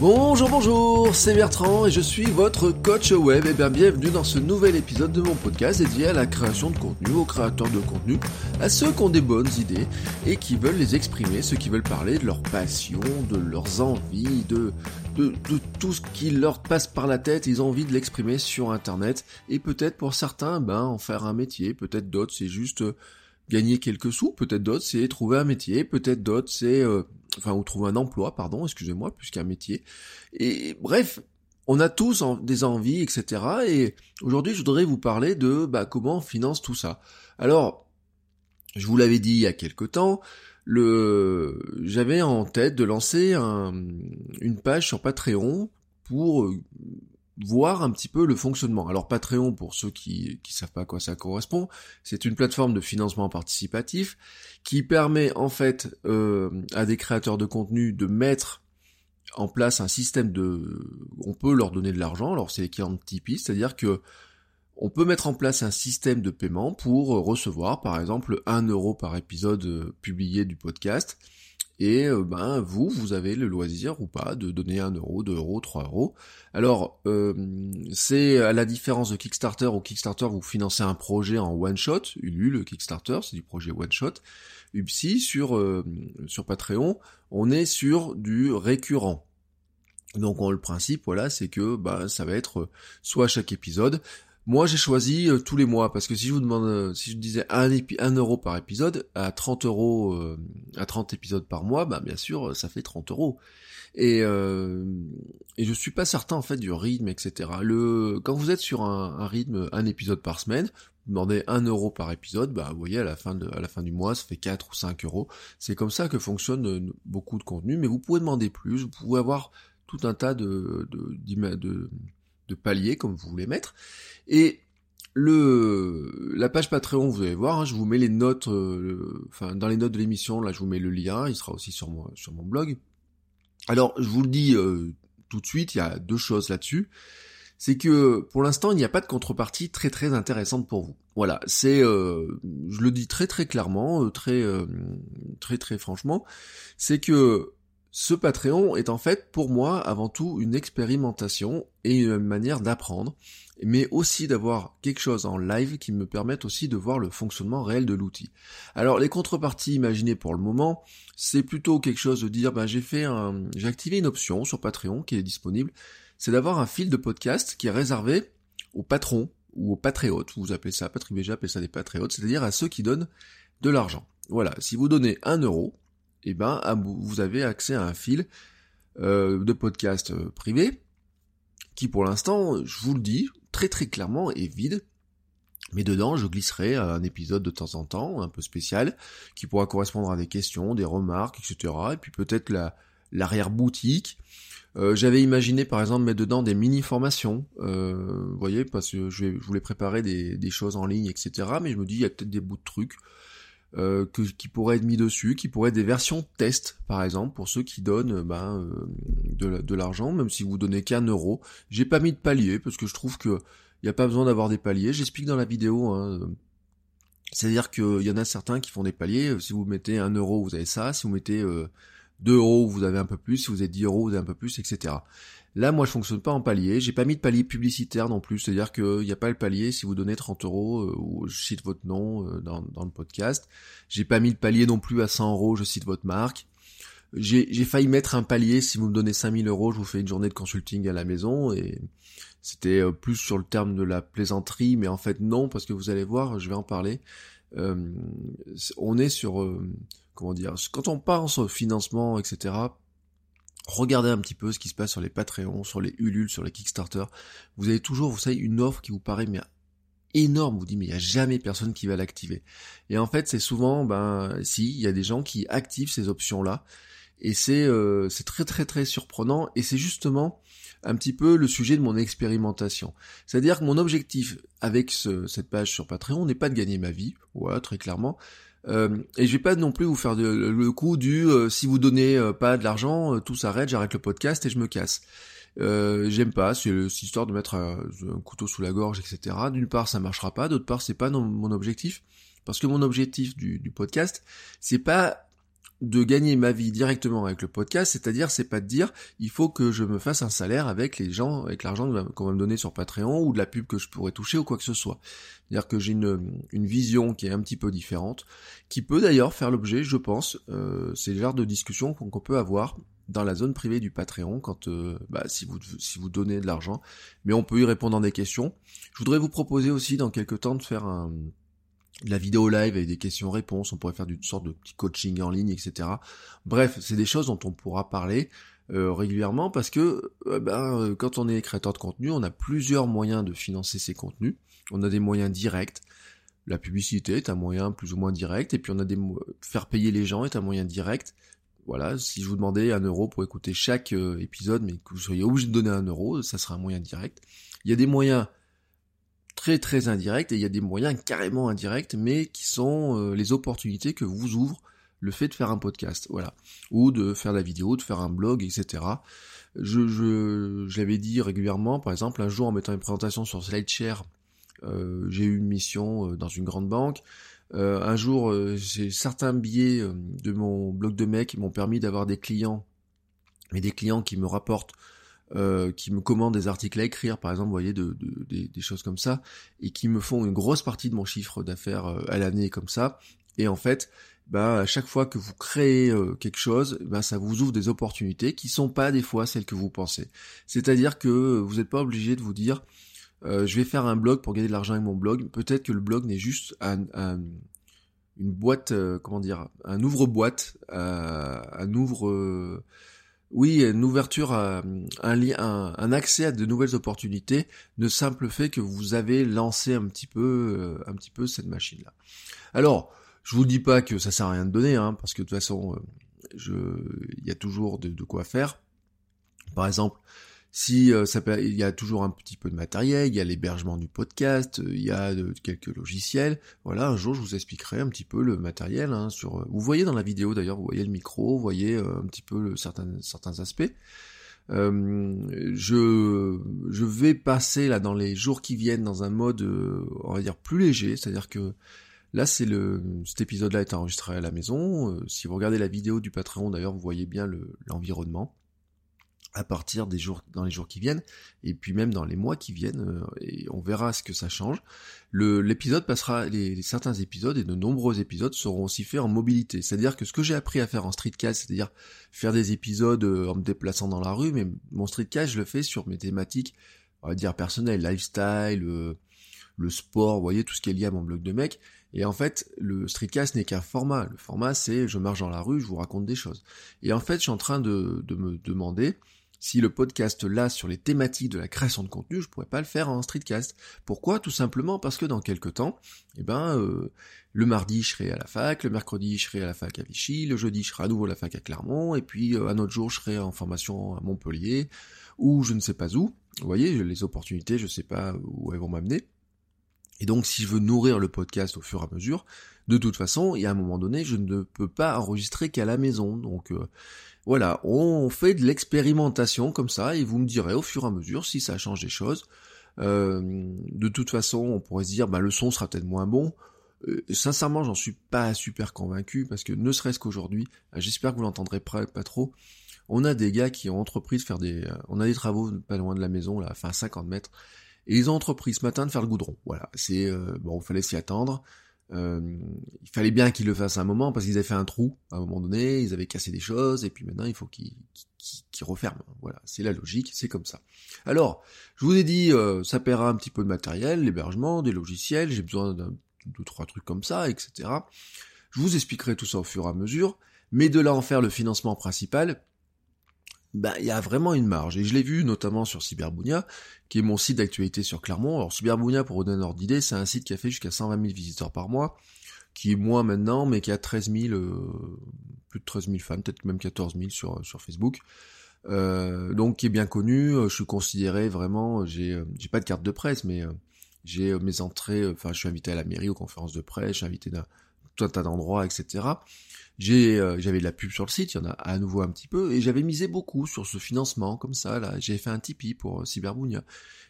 Bonjour, bonjour, c'est Bertrand et je suis votre coach web. Et bien bienvenue dans ce nouvel épisode de mon podcast dédié à la création de contenu, aux créateurs de contenu, à ceux qui ont des bonnes idées et qui veulent les exprimer, ceux qui veulent parler de leur passion, de leurs envies, de, de, de tout ce qui leur passe par la tête, ils ont envie de l'exprimer sur internet et peut-être pour certains, ben, en faire un métier, peut-être d'autres c'est juste euh, gagner quelques sous, peut-être d'autres c'est trouver un métier, peut-être d'autres c'est euh, enfin ou trouver un emploi, pardon, excusez-moi, plus qu'un métier. Et bref, on a tous des envies, etc. Et aujourd'hui, je voudrais vous parler de bah, comment on finance tout ça. Alors, je vous l'avais dit il y a quelque temps, le, j'avais en tête de lancer un, une page sur Patreon pour euh, voir un petit peu le fonctionnement. Alors Patreon, pour ceux qui qui savent pas à quoi ça correspond, c'est une plateforme de financement participatif qui permet en fait euh, à des créateurs de contenu de mettre en place un système de... On peut leur donner de l'argent, alors c'est l'équivalent de Tipeee, c'est-à-dire que on peut mettre en place un système de paiement pour recevoir par exemple un euro par épisode euh, publié du podcast et euh, ben vous, vous avez le loisir ou pas de donner 1 euro, 2 euros, 3 euros. Alors euh, c'est à la différence de Kickstarter, au Kickstarter vous financez un projet en one shot, Ulu le Kickstarter, c'est du projet one shot. Upsi sur euh, sur Patreon, on est sur du récurrent. Donc on, le principe, voilà, c'est que bah ça va être soit chaque épisode, moi, j'ai choisi euh, tous les mois parce que si je vous demande, euh, si je disais un, un euro par épisode, à 30 euros, euh, à 30 épisodes par mois, bah bien sûr, ça fait 30 euros. Et, et je suis pas certain en fait du rythme, etc. Le, quand vous êtes sur un, rythme, un épisode par semaine, vous demandez un euro par épisode, bah vous voyez à la fin de, à la fin du mois, ça fait 4 ou 5 euros. C'est comme ça que fonctionne beaucoup de contenu, mais vous pouvez demander plus, vous pouvez avoir tout un tas de, de, de de paliers comme vous voulez mettre. Et le la page Patreon, vous allez voir, hein, je vous mets les notes, euh, enfin dans les notes de l'émission, là je vous mets le lien, il sera aussi sur mon sur mon blog. Alors je vous le dis euh, tout de suite, il y a deux choses là-dessus. C'est que pour l'instant il n'y a pas de contrepartie très très intéressante pour vous. Voilà, c'est, euh, je le dis très très clairement, très très très franchement, c'est que ce Patreon est en fait pour moi avant tout une expérimentation et une manière d'apprendre, mais aussi d'avoir quelque chose en live qui me permette aussi de voir le fonctionnement réel de l'outil. Alors les contreparties imaginées pour le moment, c'est plutôt quelque chose de dire ben j'ai fait un j'ai activé une option sur Patreon qui est disponible, c'est d'avoir un fil de podcast qui est réservé aux patrons ou aux patriotes, vous appelez ça, Patribéja appelle ça des patriotes, c'est-à-dire à ceux qui donnent de l'argent. Voilà, si vous donnez un euro, eh ben, vous avez accès à un fil euh, de podcast euh, privé qui, pour l'instant, je vous le dis très très clairement, est vide. Mais dedans, je glisserai un épisode de temps en temps, un peu spécial, qui pourra correspondre à des questions, des remarques, etc. Et puis peut-être la l'arrière-boutique. Euh, j'avais imaginé par exemple mettre dedans des mini-formations, vous voyez, parce que je, je voulais préparer des, des, choses en ligne, etc. Mais je me dis, il y a peut-être des bouts de trucs euh, que, qui pourraient être mis dessus, qui pourraient être des versions test, par exemple, pour ceux qui donnent euh, ben, euh, de, l'argent, même si vous donnez qu'un euro. J'ai pas mis de palier, parce que je trouve que il n'y a pas besoin d'avoir des paliers. J'explique dans la vidéo. Hein, C'est-à-dire qu'il y en a certains qui font des paliers. Si vous mettez un euro, vous avez ça. Si vous mettez 2 euros, vous avez un peu plus. Si vous avez 10 euros, vous avez un peu plus, etc. Là, moi, je fonctionne pas en palier. J'ai pas mis de palier publicitaire non plus. C'est-à-dire qu'il n'y a pas le palier si vous donnez 30 euros euh, ou je cite votre nom euh, dans, le podcast. J'ai pas mis de palier non plus à 100 euros, je cite votre marque. J'ai failli mettre un palier si vous me donnez 5000 euros, je vous fais une journée de consulting à la maison et c'était euh, plus sur le terme de la plaisanterie, mais en fait non, parce que vous allez voir, je vais en parler. on est sur, comment dire, quand on pense au financement, etc., regardez un petit peu ce qui se passe sur les Patreons, sur les Ulule, sur les Kickstarter. Vous avez toujours, vous savez, une offre qui vous paraît mais énorme. Vous dites mais il n'y a jamais personne qui va l'activer. Et en fait, c'est souvent, ben, si, il y a des gens qui activent ces options-là. Et c'est euh, très très très surprenant et c'est justement un petit peu le sujet de mon expérimentation. C'est-à-dire que mon objectif avec cette page sur Patreon n'est pas de gagner ma vie, voilà, très clairement. Euh, et je vais pas non plus vous faire le coup du euh, si vous donnez euh, pas de l'argent, tout s'arrête, j'arrête le podcast et je me casse. J'aime pas, c'est histoire de mettre un, couteau sous la gorge, etc. D'une part, ça marchera pas, d'autre part, c'est pas mon objectif, parce que mon objectif du podcast, c'est pas de gagner ma vie directement avec le podcast, c'est-à-dire c'est pas de dire il faut que je me fasse un salaire avec les gens, avec l'argent qu'on va me donner sur Patreon ou de la pub que je pourrais toucher ou quoi que ce soit. C'est-à-dire que j'ai une, une, vision qui est un petit peu différente, qui peut d'ailleurs faire l'objet, je pense, euh, c'est le genre de discussion qu'on peut avoir dans la zone privée du Patreon quand euh, bah, si vous si vous donnez de l'argent, mais on peut y répondre dans des questions. Je voudrais vous proposer aussi dans quelques temps de faire un la vidéo live avec des questions-réponses, on pourrait faire une sorte de petit coaching en ligne, etc. Bref, c'est des choses dont on pourra parler euh, régulièrement parce que euh, ben, euh, quand on est créateur de contenu, on a plusieurs moyens de financer ses contenus. On a des moyens directs. La publicité est un moyen plus ou moins direct, et puis on a des faire payer les gens est un moyen direct. Voilà, si je vous demandais un euro pour écouter chaque épisode, mais que vous soyez obligé de donner un euro, ça sera un moyen direct. Il y a des moyens très très indirect et il y a des moyens carrément indirects mais qui sont euh, les opportunités que vous ouvre le fait de faire un podcast, voilà, ou de faire la vidéo, de faire un blog, etc. Je, je, je l'avais dit régulièrement, par exemple, un jour en mettant une présentation sur SlideShare, euh, j'ai eu une mission euh, dans une grande banque. un jour, j'ai certains billets de mon blog de mec qui m'ont permis d'avoir des clients, mais des clients qui me rapportent euh, qui me commandent des articles à écrire, par exemple, vous voyez, de, des, choses comme ça, et qui me font une grosse partie de mon chiffre d'affaires euh, à l'année comme ça. Et en fait, bah, à chaque fois que vous créez euh, quelque chose, bah, ça vous ouvre des opportunités qui sont pas des fois celles que vous pensez. C'est-à-dire que vous n'êtes pas obligé de vous dire, je vais faire un blog pour gagner de l'argent avec mon blog. Peut-être que le blog n'est juste un, une boîte, comment dire, un ouvre-boîte, un ouvre oui, une ouverture, un, un, un, accès à de nouvelles opportunités, de simple fait que vous avez lancé un petit peu, euh, un petit peu cette machine-là. Alors, je vous dis pas que ça sert à rien de donner, hein, parce que de toute façon, euh, il y a toujours de quoi faire. Par exemple, si euh, ça il y a toujours un petit peu de matériel, il y a l'hébergement du podcast, euh, il y a quelques logiciels. Voilà, un jour je vous expliquerai un petit peu le matériel. Hein, sur, euh, vous voyez dans la vidéo d'ailleurs, vous voyez le micro, vous voyez un petit peu certains aspects. je je vais passer là dans les jours qui viennent dans un mode on va dire plus léger, c'est-à-dire que Là, c'est le cet épisode-là est enregistré à la maison. si vous regardez la vidéo du Patreon, d'ailleurs, vous voyez bien l'environnement à partir des jours dans les jours qui viennent et puis même dans les mois qui viennent euh, et on verra ce que ça change. Le l'épisode passera les, certains épisodes et de nombreux épisodes seront aussi faits en mobilité, c'est-à-dire que ce que j'ai appris à faire en streetcast, c'est-à-dire faire des épisodes euh, en me déplaçant dans la rue, mais mon streetcast je le fais sur mes thématiques on va dire personnelles, lifestyle, euh, le sport, vous voyez tout ce qui est lié à mon blog de mec. Et en fait, le streetcast n'est qu'un format. Le format, c'est je marche dans la rue, je vous raconte des choses. Et en fait, je suis en train de, de me demander si le podcast là sur les thématiques de la création de contenu, je pourrais pas le faire en streetcast. Pourquoi? Tout simplement parce que dans quelques temps, eh ben, euh, le mardi je serai à la fac, le mercredi je serai à la fac à Vichy, le jeudi je serai à nouveau à la fac à Clermont, et puis euh, un autre jour je serai en formation à Montpellier, ou je ne sais pas où. Vous voyez, les opportunités, je sais pas où elles vont m'amener. Et donc, si je veux nourrir le podcast au fur et à mesure, de toute façon, il y a un moment donné, je ne peux pas enregistrer qu'à la maison. Donc, euh, voilà, on fait de l'expérimentation comme ça, et vous me direz au fur et à mesure si ça change des choses. Euh, de toute façon, on pourrait se dire, bah, le son sera peut-être moins bon. Euh, sincèrement, j'en suis pas super convaincu, parce que ne serait-ce qu'aujourd'hui, j'espère que vous l'entendrez pas, pas trop, on a des gars qui ont entrepris de faire des... on a des travaux pas loin de la maison, là, enfin 50 mètres, et ils ont entrepris ce matin de faire le goudron. Voilà, c'est... bon, il fallait s'y attendre. Euh, il fallait bien qu'ils le fassent à un moment parce qu'ils avaient fait un trou à un moment donné, ils avaient cassé des choses et puis maintenant il faut qu'ils referment. Voilà, c'est la logique, c'est comme ça. Alors, je vous ai dit, euh, ça paiera un petit peu de matériel, l'hébergement, des logiciels, j'ai besoin d'un deux trois trucs comme ça, etc. Je vous expliquerai tout ça au fur et à mesure, mais de là en faire le financement principal, bah, il y a vraiment une marge. Et je l'ai vu notamment sur Cyberbounia, qui est mon site d'actualité sur Clermont. Alors Cyberbounia, pour vous donner un ordre d'idée, c'est un site qui a fait jusqu'à 120 000 visiteurs par mois. qui est moins maintenant, mais qui a 13 000, plus de 13 000 fans, peut-être même 14 000 sur, sur Facebook. Euh, donc qui est bien connu, je suis considéré vraiment, j'ai pas de carte de presse, mais j'ai mes entrées, enfin je suis invité à la mairie aux conférences de presse, je suis invité un tas d'endroits, etc. J'ai, j'avais de la pub sur le site, il y en a à nouveau un petit peu, et j'avais misé beaucoup sur ce financement comme ça. Là, j'ai fait un Tipeee pour Cyberbounia.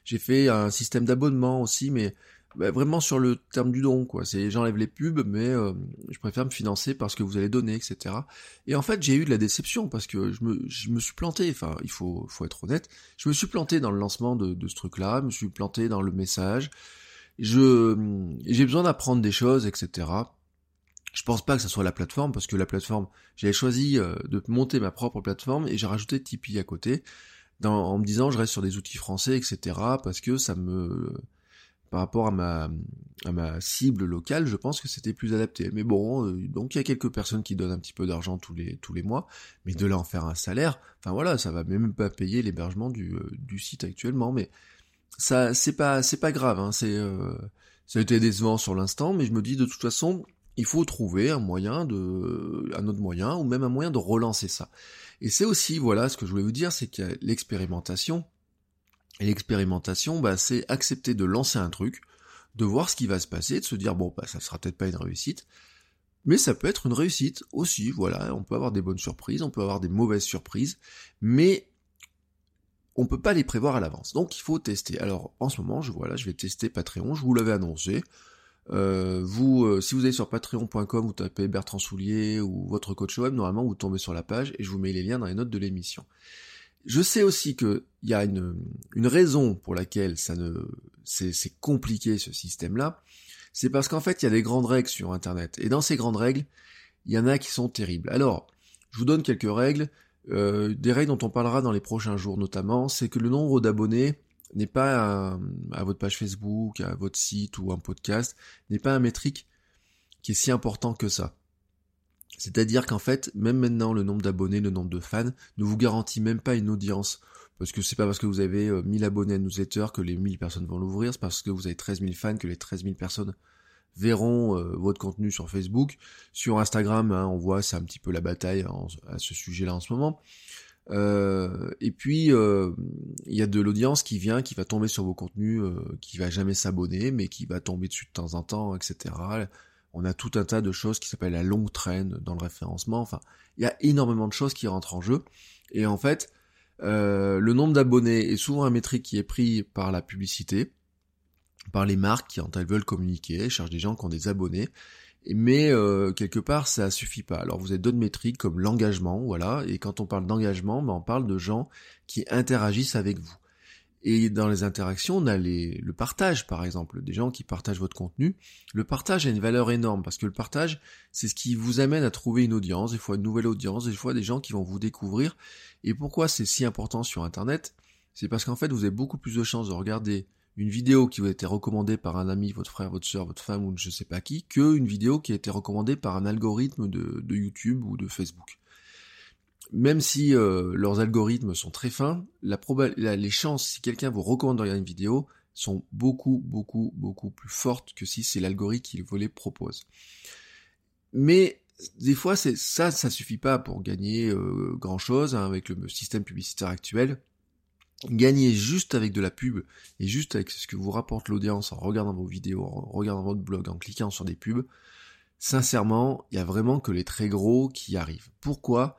J'ai fait un système d'abonnement aussi, mais bah, vraiment sur le terme du don, quoi. C'est j'enlève les pubs, mais euh, je préfère me financer parce que vous allez donner, etc. Et en fait, j'ai eu de la déception parce que je me, je me suis planté. Enfin, il faut, faut être honnête. Je me suis planté dans le lancement de, de ce truc-là. Je me suis planté dans le message. Je, j'ai besoin d'apprendre des choses, etc. Je pense pas que ce soit la plateforme parce que la plateforme, j'avais choisi euh, de monter ma propre plateforme et j'ai rajouté Tipeee à côté, dans, en me disant je reste sur des outils français, etc. Parce que ça me par rapport à ma, à ma cible locale, je pense que c'était plus adapté. Mais bon, euh, donc il y a quelques personnes qui donnent un petit peu d'argent tous les, tous les mois, mais de là en faire un salaire, enfin voilà, ça va même pas payer l'hébergement du, euh, du site actuellement, mais ça c'est pas c'est pas grave, hein, c'est euh, ça a été décevant sur l'instant, mais je me dis de toute façon, il faut trouver un moyen de un autre moyen ou même un moyen de relancer ça. Et c'est aussi voilà ce que je voulais vous dire, c'est qu'il y l'expérimentation et l'expérimentation, bah, c'est accepter de lancer un truc, de voir ce qui va se passer, de se dire bon bah ça sera peut-être pas une réussite, mais ça peut être une réussite aussi, voilà, on peut avoir des bonnes surprises, on peut avoir des mauvaises surprises, mais on peut pas les prévoir à l'avance. Donc il faut tester. Alors en ce moment, je voilà, je vais tester Patreon, je vous l'avais annoncé. Euh, vous, euh, si vous allez sur patreon.com, vous tapez Bertrand Soulier ou votre coach web, normalement vous tombez sur la page et je vous mets les liens dans les notes de l'émission. Je sais aussi qu'il y a une, raison pour laquelle ça ne c'est compliqué ce système-là. C'est parce qu'en fait, il y a des grandes règles sur Internet. Et dans ces grandes règles, il y en a qui sont terribles. Alors, je vous donne quelques règles. Euh, des règles dont on parlera dans les prochains jours notamment, c'est que le nombre d'abonnés n'est pas à votre page Facebook, à votre site ou un podcast, n'est pas un métrique qui est si important que ça. C'est-à-dire qu'en fait, même maintenant, le nombre d'abonnés, le nombre de fans ne vous garantit même pas une audience. Parce que c'est pas parce que vous avez 1000 euh, abonnés à newsletter que les 1000 personnes vont l'ouvrir, c'est parce que vous avez 13 000 fans que les 13 000 personnes verront euh, votre contenu sur Facebook. Sur Instagram, hein, on voit c'est un petit peu la bataille à ce sujet-là en ce moment. Euh, et puis il y a de l'audience qui vient, qui va tomber sur vos contenus, qui va jamais s'abonner, mais qui va tomber dessus de temps en temps, etc on a tout un tas de choses qui s'appellent la longue traîne dans le référencement. Enfin, il y a énormément de choses qui rentrent en jeu. Et en fait, euh, le nombre d'abonnés est souvent un métrique qui est pris par la publicité, par les marques qui, quand elles veulent communiquer, cherchent des gens qui ont des abonnés. Mais euh, quelque part, ça suffit pas. Alors vous avez d'autres métriques comme l'engagement, voilà. Et quand on parle d'engagement, ben, on parle de gens qui interagissent avec vous. Et dans les interactions, on a le partage, par exemple, des gens qui partagent votre contenu. Le partage a une valeur énorme parce que le partage, c'est ce qui vous amène à trouver une audience, des fois une nouvelle audience, des fois des gens qui vont vous découvrir. Et pourquoi c'est si important sur Internet? C'est parce qu'en fait, vous avez beaucoup plus de chances de regarder une vidéo qui vous a été recommandée par un ami, votre frère, votre soeur, votre femme ou je sais pas qui, qu'une vidéo qui a été recommandée par un algorithme de, YouTube ou de Facebook même si euh, leurs algorithmes sont très fins, les chances, si quelqu'un vous recommande de regarder une vidéo, sont beaucoup, beaucoup, beaucoup plus fortes que si c'est l'algorithme qui vous les propose. Mais des fois, ça, ça suffit pas pour gagner euh, grand chose hein, avec le système publicitaire actuel. Gagner juste avec de la pub et juste avec ce que vous rapporte l'audience en regardant vos vidéos, en regardant votre blog, en cliquant sur des pubs. Sincèrement, il y a vraiment que les très gros qui arrivent. Pourquoi?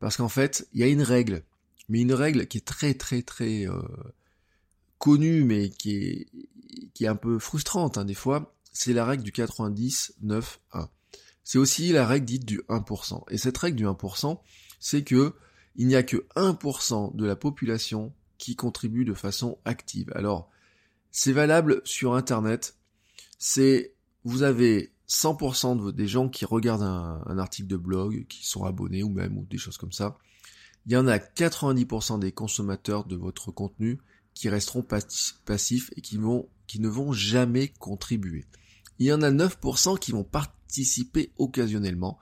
Parce qu'en fait, il y a une règle, mais une règle qui est très très très euh, connue, mais qui est, qui est un peu frustrante hein, des fois, c'est la règle du 90-9-1. C'est aussi la règle dite du 1%. Et cette règle du 1%, c'est que il n'y a que 1% de la population qui contribue de façon active. Alors, c'est valable sur Internet. C'est, vous avez 100% des gens qui regardent un, article de blog, qui sont abonnés ou même ou des choses comme ça, il y en a 90% des consommateurs de votre contenu qui resteront passifs et qui, vont, qui ne vont jamais contribuer. Il y en a 9% qui vont participer occasionnellement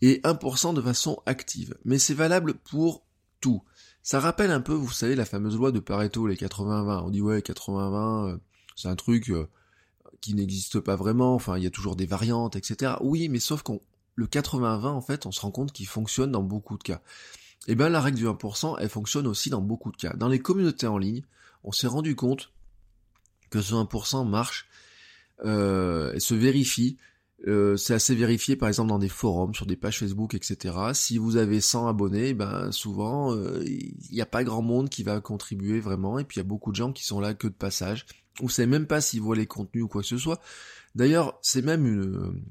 et 1% de façon active. Mais c'est valable pour tout. Ça rappelle un peu, vous savez, la fameuse loi de Pareto, les 80-20. On dit ouais, 80-20, euh, c'est un truc, euh, qui n'existe pas vraiment, enfin il y a toujours des variantes, etc. Oui, mais sauf qu'on le 80-20, en fait, on se rend compte qu'il fonctionne dans beaucoup de cas. Et eh bien la règle du 1%, elle fonctionne aussi dans beaucoup de cas. Dans les communautés en ligne, on s'est rendu compte que ce 1% marche euh, et se vérifie. Euh, c'est assez vérifié par exemple dans des forums, sur des pages Facebook, etc. Si vous avez 100 abonnés, ben souvent euh, il n'y a pas grand monde qui va contribuer vraiment, et puis il y a beaucoup de gens qui sont là que de passage. Vous savez même pas s'ils voient les contenus ou quoi que ce soit. D'ailleurs, c'est même une,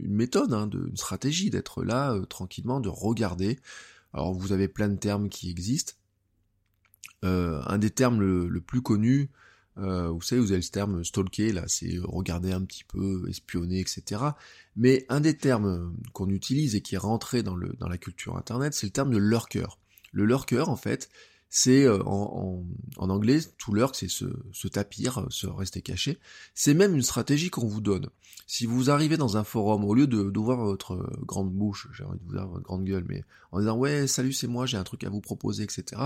méthode, hein, une stratégie d'être là euh, tranquillement, de regarder. Alors vous avez plein de termes qui existent. Euh, un des termes le, plus connu, euh, vous savez, vous avez le terme stalker, là, c'est regarder un petit peu, espionner, etc. Mais un des termes qu'on utilise et qui est rentré dans, le, dans la culture internet, c'est le terme de lurker. Le lurker, en fait, c'est euh, en, anglais, to lurk, c'est se, se tapir, se rester caché. C'est même une stratégie qu'on vous donne. Si vous arrivez dans un forum, au lieu d'ouvrir votre grande bouche, j'ai envie de vous dire votre grande gueule, mais en disant ouais, salut, c'est moi, j'ai un truc à vous proposer, etc.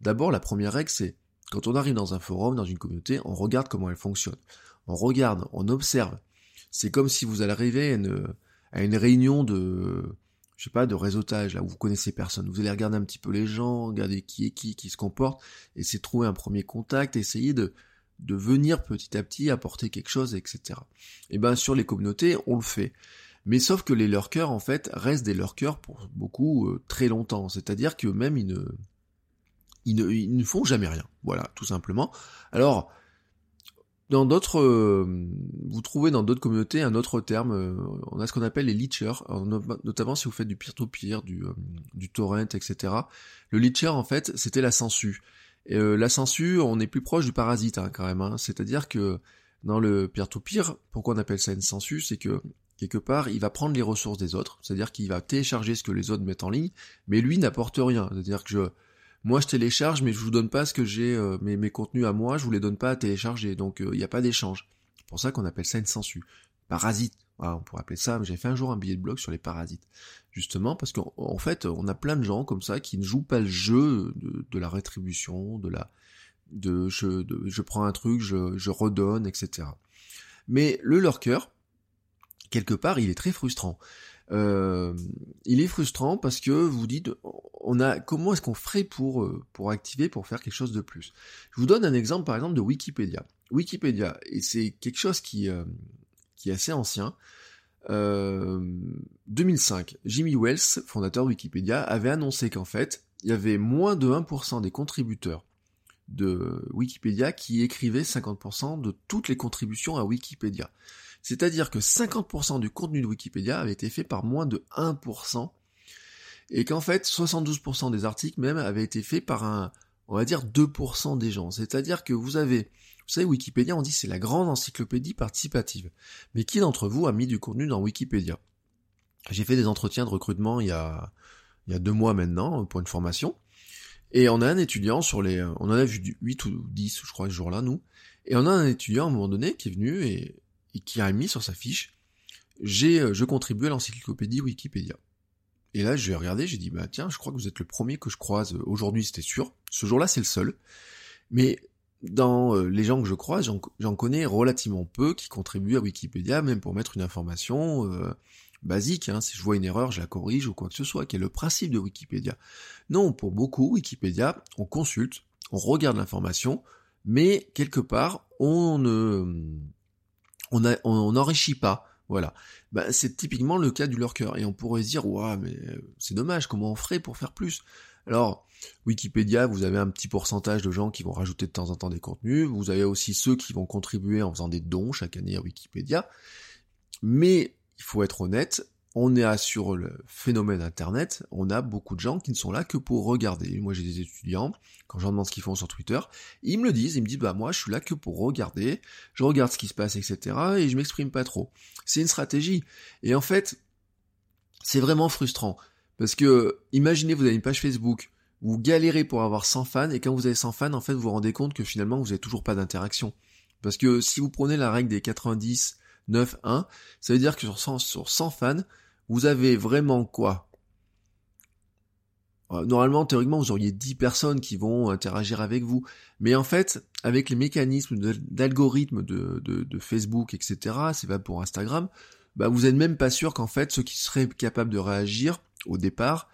D'abord, la première règle, c'est quand on arrive dans un forum, dans une communauté, on regarde comment elle fonctionne. On regarde, on observe. C'est comme si vous allez arriver à une réunion de je sais pas, de réseautage, là où vous connaissez personne. Vous allez regarder un petit peu les gens, regarder qui est qui, qui se comporte, essayer de trouver un premier contact, essayer de, de venir petit à petit apporter quelque chose, etc. Et ben sur les communautés, on le fait. Mais sauf que les lurkers, en fait, restent des lurkers pour beaucoup euh, très longtemps. C'est-à-dire que même ils ne, ils ne, font jamais rien. Voilà, tout simplement. Alors, dans d'autres, euh, vous trouvez dans d'autres communautés un autre terme. Euh, on a ce qu'on appelle les leechers, notamment si vous faites du peer-to-peer, du, euh, du torrent, etc. Le leecher, en fait, c'était la sensu. Et la sensu, on est plus proche du parasite hein, quand même. Hein. C'est-à-dire que dans le peer-to-peer, pourquoi on appelle ça une sensu, c'est que quelque part, il va prendre les ressources des autres, c'est-à-dire qu'il va télécharger ce que les autres mettent en ligne, mais lui n'apporte rien. C'est-à-dire que je moi je télécharge, mais je vous donne pas ce que j'ai, euh, mes, contenus à moi, je vous les donne pas à télécharger, donc il euh, n'y a pas d'échange. C'est pour ça qu'on appelle ça une sensu. Parasite, on pourrait appeler ça, j'ai fait un jour un billet de blog sur les parasites. Justement parce qu'en fait, on a plein de gens comme ça qui ne jouent pas le jeu de, la rétribution, de la... De je, je prends un truc, je, je redonne, etc. Mais le lurker, quelque part, il est très frustrant. Euh, il est frustrant parce que vous dites, on a, comment est-ce qu'on ferait pour, euh, activer, pour faire quelque chose de plus? Je vous donne un exemple, par exemple, de Wikipédia. Wikipédia, et c'est quelque chose qui, euh, qui est assez ancien. 2005, Jimmy Wells, fondateur de Wikipédia, avait annoncé qu'en fait, il y avait moins de 1% des contributeurs de Wikipédia qui écrivaient 50% de toutes les contributions à Wikipédia. C'est-à-dire que 50% du contenu de Wikipédia avait été fait par moins de 1%, et qu'en fait 72% des articles même avaient été faits par un, on va dire 2% des gens. C'est-à-dire que vous avez, vous savez, Wikipédia, on dit c'est la grande encyclopédie participative. Mais qui d'entre vous a mis du contenu dans Wikipédia? J'ai fait des entretiens de recrutement il y a, il y a deux mois maintenant pour une formation. Et on a un étudiant sur les, on en a vu 8 ou 10, je crois, ce jour-là, nous. Et on a un étudiant à un moment donné qui est venu et qui a mis sur sa fiche j'ai euh, je contribue à l'encyclopédie Wikipédia. Et là, je vais regarder, j'ai dit bah tiens, je crois que vous êtes le premier que je croise euh, aujourd'hui, c'était sûr. Ce jour-là, c'est le seul. Mais dans euh, les gens que je croise, j'en connais relativement peu qui contribuent à Wikipédia, même pour mettre une information basique. Hein. Si je vois une erreur, je la corrige ou quoi que ce soit, qui est le principe de Wikipédia. Non, pour beaucoup, Wikipédia, on consulte, on regarde l'information, mais quelque part, on ne on n'enrichit pas. Voilà. Bah, c'est typiquement le cas du lurker. Et on pourrait se dire, ouais, mais euh, c'est dommage, comment on ferait pour faire plus? Alors, Wikipédia, vous avez un petit pourcentage de gens qui vont rajouter de temps en temps des contenus. Vous avez aussi ceux qui vont contribuer en faisant des dons chaque année à Wikipédia. Mais, il faut être honnête, on est sur le phénomène Internet, on a beaucoup de gens qui ne sont là que pour regarder. Moi j'ai des étudiants, quand je leur demande ce qu'ils font sur Twitter, ils me le disent, ils me disent bah moi je suis là que pour regarder, je regarde ce qui se passe, etc. et je m'exprime pas trop. C'est une stratégie. Et en fait, c'est vraiment frustrant. Parce que imaginez vous avez une page Facebook, vous galérez pour avoir 100 fans, et quand vous avez 100 fans, en fait vous vous rendez compte que finalement vous n'avez toujours pas d'interaction. Parce que si vous prenez la règle des 90, 9, 1, ça veut dire que sur 100, sur 100 fans, vous avez vraiment quoi? Normalement, théoriquement, vous auriez 10 personnes qui vont interagir avec vous. Mais en fait, avec les mécanismes d'algorithme de, Facebook, etc., c'est pas pour Instagram, bah vous êtes même pas sûr qu'en fait, ceux qui seraient capables de réagir au départ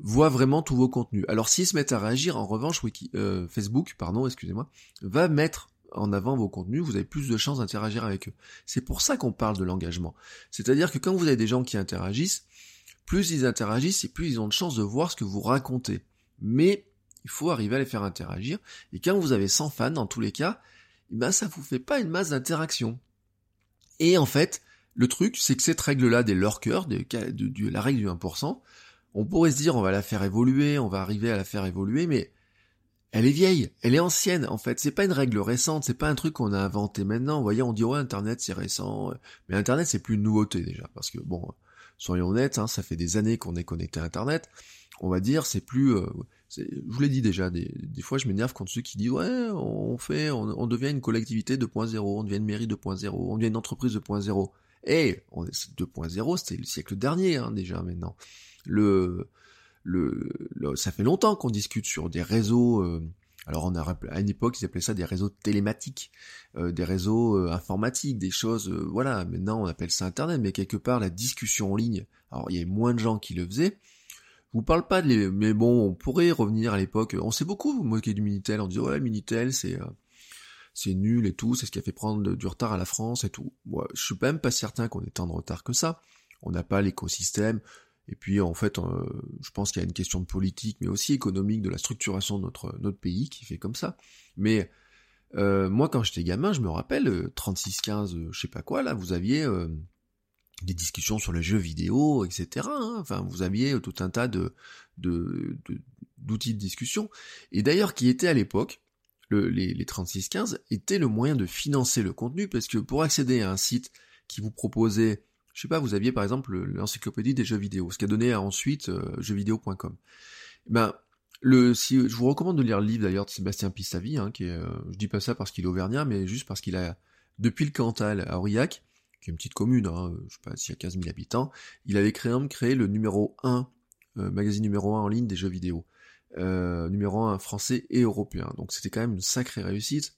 voient vraiment tous vos contenus. Alors s'ils se mettent à réagir, en revanche, Wiki, euh, Facebook, pardon, excusez-moi, va mettre en avant vos contenus, vous avez plus de chances d'interagir avec eux. C'est pour ça qu'on parle de l'engagement. C'est-à-dire que quand vous avez des gens qui interagissent, plus ils interagissent et plus ils ont de chances de voir ce que vous racontez. Mais il faut arriver à les faire interagir. Et quand vous avez 100 fans, dans tous les cas, eh ben ça vous fait pas une masse d'interaction. Et en fait, le truc, c'est que cette règle-là des lurkers, de, de, la règle du 1%, on pourrait se dire on va la faire évoluer, on va arriver à la faire évoluer, mais elle est vieille, elle est ancienne en fait. C'est pas une règle récente, c'est pas un truc qu'on a inventé maintenant. Vous voyez, on dit ouais Internet c'est récent, mais Internet c'est plus une nouveauté déjà, parce que bon, soyons honnêtes, hein, ça fait des années qu'on est connecté à Internet. On va dire, c'est plus. Euh, je vous l'ai dit déjà, des, fois je m'énerve contre ceux qui disent ouais, on fait, on, devient une collectivité 2.0, on devient une mairie 2.0, on devient une entreprise 2.0. Eh, 2.0, c'était le siècle dernier hein, déjà maintenant. Le, le, ça fait longtemps qu'on discute sur des réseaux. Euh, alors on a à une époque ils appelaient ça des réseaux télématiques, euh, des réseaux euh, informatiques, des choses. Euh, voilà, maintenant on appelle ça Internet, mais quelque part la discussion en ligne. Alors il y avait moins de gens qui le faisaient. Je vous parle pas de les, mais bon, on pourrait revenir à l'époque. On s'est beaucoup moqué du Minitel. On disait ouais Minitel c'est c'est nul et tout, c'est ce qui a fait prendre du retard à la France et tout. Moi, je suis même pas certain qu'on ait tant de retard que ça. On n'a pas l'écosystème. Et puis en fait, euh, je pense qu'il y a une question de politique, mais aussi économique de la structuration de notre, pays qui fait comme ça. Mais euh, moi, quand j'étais gamin, je me rappelle, 36-15, euh, je sais pas quoi, là, vous aviez des discussions sur les jeux vidéo, etc. Hein. Enfin, vous aviez tout un tas de, d'outils de discussion. Et d'ailleurs, qui était à l'époque, le, les, les 36-15, était le moyen de financer le contenu, parce que pour accéder à un site qui vous proposait je sais pas, vous aviez par exemple l'encyclopédie des jeux vidéo, ce qui a donné ensuite euh, jeuxvideo.com. Ben, le, si, je vous recommande de lire le livre d'ailleurs de Sébastien Pissavi, hein, qui euh, je dis pas ça parce qu'il est auvergnat, mais juste parce qu'il a, depuis le Cantal à Aurillac, qui est une petite commune, hein, je sais pas s'il y a 15 000 habitants, il avait créé, créé le numéro 1, euh, magazine numéro 1 en ligne des jeux vidéo. Euh, numéro 1 français et européen. Donc c'était quand même une sacrée réussite.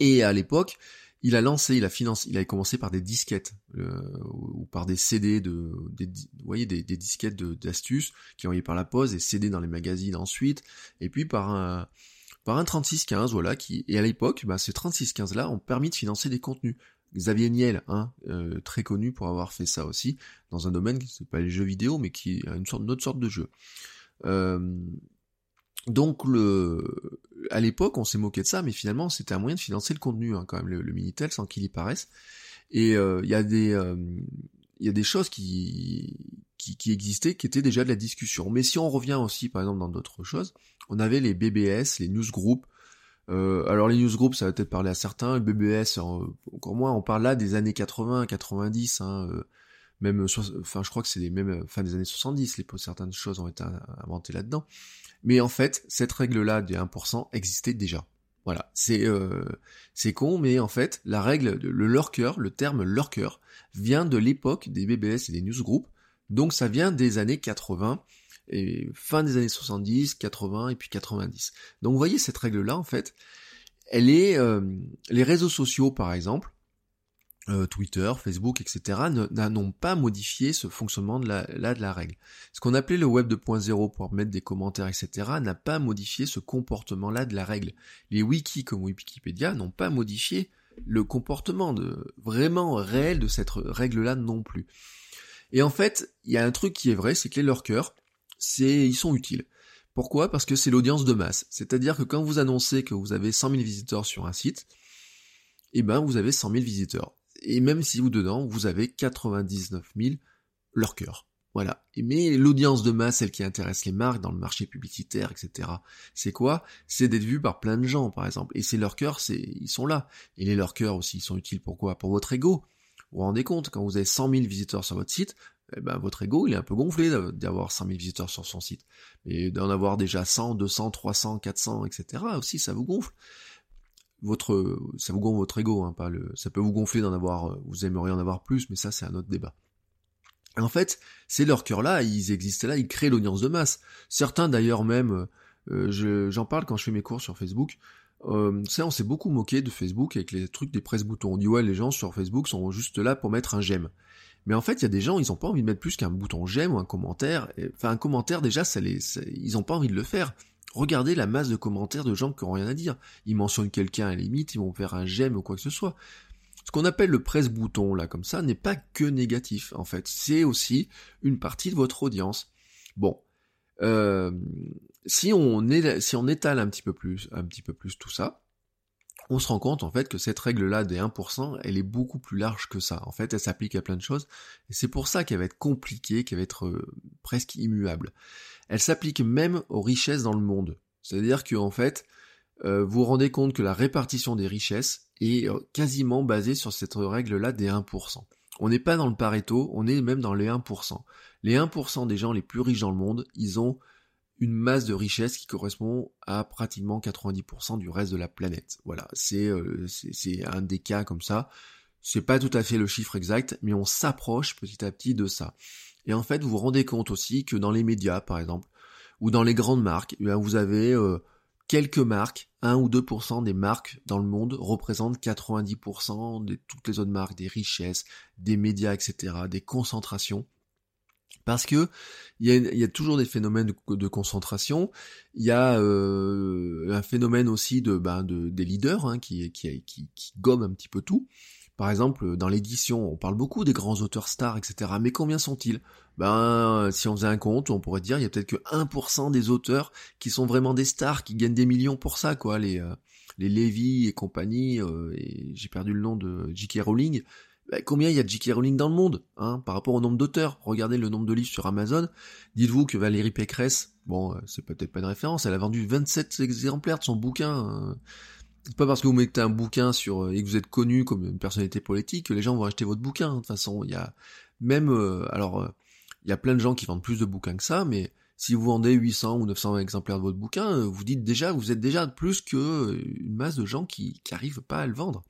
Et à l'époque, il a lancé, il a financé, il a commencé par des disquettes euh, ou par des CD de, vous voyez, des, disquettes d'astuces qui envoyées par la pose et CD dans les magazines ensuite, et puis par un par un 3615, voilà, qui et à l'époque, bah, ces 3615 là ont permis de financer des contenus. Xavier Niel, hein, euh, très connu pour avoir fait ça aussi, dans un domaine qui n'est pas les jeux vidéo, mais qui est une sorte, une autre sorte de jeu. Euh, donc le, à l'époque, on s'est moqué de ça, mais finalement, c'était un moyen de financer le contenu, hein, quand même, le, Minitel, sans qu'il y paraisse. Et euh, il y a des, euh, il y a des choses qui, qui, qui, existaient, qui étaient déjà de la discussion. Mais si on revient aussi, par exemple, dans d'autres choses, on avait les BBS, les newsgroups. Euh, alors les newsgroups, ça va peut-être parler à certains. Le BBS, encore moins, on parle là des années 80, 90. Hein, euh, même, enfin, je crois que c'est les mêmes fin des années 70. Les certaines choses ont été inventées là-dedans. Mais en fait, cette règle-là des 1% existait déjà. Voilà, c'est euh, c'est con, mais en fait, la règle, le lurker, le terme lurker, vient de l'époque des BBS et des newsgroups, donc ça vient des années 80, et fin des années 70, 80 et puis 90. Donc vous voyez cette règle-là, en fait, elle est... Euh, les réseaux sociaux, par exemple, euh, Twitter, Facebook, etc. n'ont pas modifié ce fonctionnement de la, règle. Ce qu'on appelait le web 2.0 pour mettre des commentaires, etc. n'a pas modifié ce comportement-là de la règle. Les wikis comme Wikipédia n'ont pas modifié le comportement vraiment réel de cette règle-là non plus. Et en fait, il y a un truc qui est vrai, c'est que les lurkers, c'est, ils sont utiles. Pourquoi? Parce que c'est l'audience de masse. C'est-à-dire que quand vous annoncez que vous avez 100 000 visiteurs sur un site, eh ben vous avez 100 000 visiteurs et même si vous dedans, vous avez 99 000 lurkers. Voilà. Mais l'audience de masse, celle qui intéresse les marques dans le marché publicitaire, etc. C'est quoi? C'est d'être vu par plein de gens, par exemple. Et ces lurkers, c'est, ils sont là. Et les lurkers aussi, ils sont utiles pourquoi Pour votre ego. Vous vous rendez compte, quand vous avez 100 000 visiteurs sur votre site, eh ben, votre ego, il est un peu gonflé d'avoir 100 000 visiteurs sur son site. Mais d'en avoir déjà 100, 200, 300, 400, etc. aussi, ça vous gonfle votre, ça vous gonfle votre ego, hein, pas le, ça peut vous gonfler d'en avoir, euh, vous aimeriez en avoir plus, mais ça c'est un autre débat. En fait, ces lurkers-là, ils existaient là, ils créent l'audience de masse. Certains d'ailleurs même, euh, j'en parle quand je fais mes cours sur Facebook, euh, ça, on s'est beaucoup moqué de Facebook avec les trucs des presse-boutons. On dit ouais, les gens sur Facebook sont juste là pour mettre un j'aime. Mais en fait, il y a des gens, ils ont pas envie de mettre plus qu'un bouton j'aime ou un commentaire. Enfin, un commentaire déjà, ça les, ils ont pas envie de le faire. Regardez la masse de commentaires de gens qui ont rien à dire. Ils mentionnent quelqu'un à la limite, ils vont faire un j'aime ou quoi que ce soit. Ce qu'on appelle le presse-bouton là comme ça n'est pas que négatif en fait. C'est aussi une partie de votre audience. Bon, euh, si on, est, si on étale un petit peu plus, un petit peu plus tout ça, on se rend compte en fait que cette règle-là des 1%, elle est beaucoup plus large que ça. En fait, elle s'applique à plein de choses, et c'est pour ça qu'elle va être compliquée, qu'elle va être euh, presque immuable. Elle s'applique même aux richesses dans le monde. C'est-à-dire que en fait, euh, vous vous rendez compte que la répartition des richesses est euh, quasiment basée sur cette règle-là des 1%. On n'est pas dans le Pareto, on est même dans les 1%. Les 1% des gens les plus riches dans le monde, ils ont une masse de richesse qui correspond à pratiquement 90% du reste de la planète. Voilà, euh, c'est c'est un des cas comme ça. C'est pas tout à fait le chiffre exact, mais on s'approche petit à petit de ça. Et en fait, vous vous rendez compte aussi que dans les médias, par exemple, ou dans les grandes marques, eh vous avez euh, quelques marques, 1 ou 2% des marques dans le monde représentent 90% de toutes les autres marques, des richesses, des médias, etc., des concentrations. Parce que il y, a, toujours des phénomènes de, concentration. Il y a euh, un phénomène aussi de, ben, de des leaders hein, qui, qui, qui, qui gomment un petit peu tout. Par exemple, dans l'édition, on parle beaucoup des grands auteurs stars, etc. Mais combien sont-ils? Ben, si on faisait un compte, on pourrait dire il y a peut-être que 1% des auteurs qui sont vraiment des stars, qui gagnent des millions pour ça, quoi. Les euh, les Lévy et compagnie. Euh, et j'ai perdu le nom de J.K. Rowling. Ben, combien il y a de J.K. Rowling dans le monde, hein, par rapport au nombre d'auteurs? Regardez le nombre de livres sur Amazon. Dites-vous que Valérie Pécresse, bon, euh, c'est peut-être pas une référence, elle a vendu 27 exemplaires de son bouquin. Hein pas parce que vous mettez un bouquin sur euh, et que vous êtes connu comme une personnalité politique que les gens vont acheter votre bouquin. De toute façon, il y a même euh, alors euh, il y a plein de gens qui vendent plus de bouquins que ça, mais si vous vendez 800 ou 900 exemplaires de votre bouquin, vous dites déjà vous êtes déjà plus que une masse de gens qui qui arrivent pas à le vendre.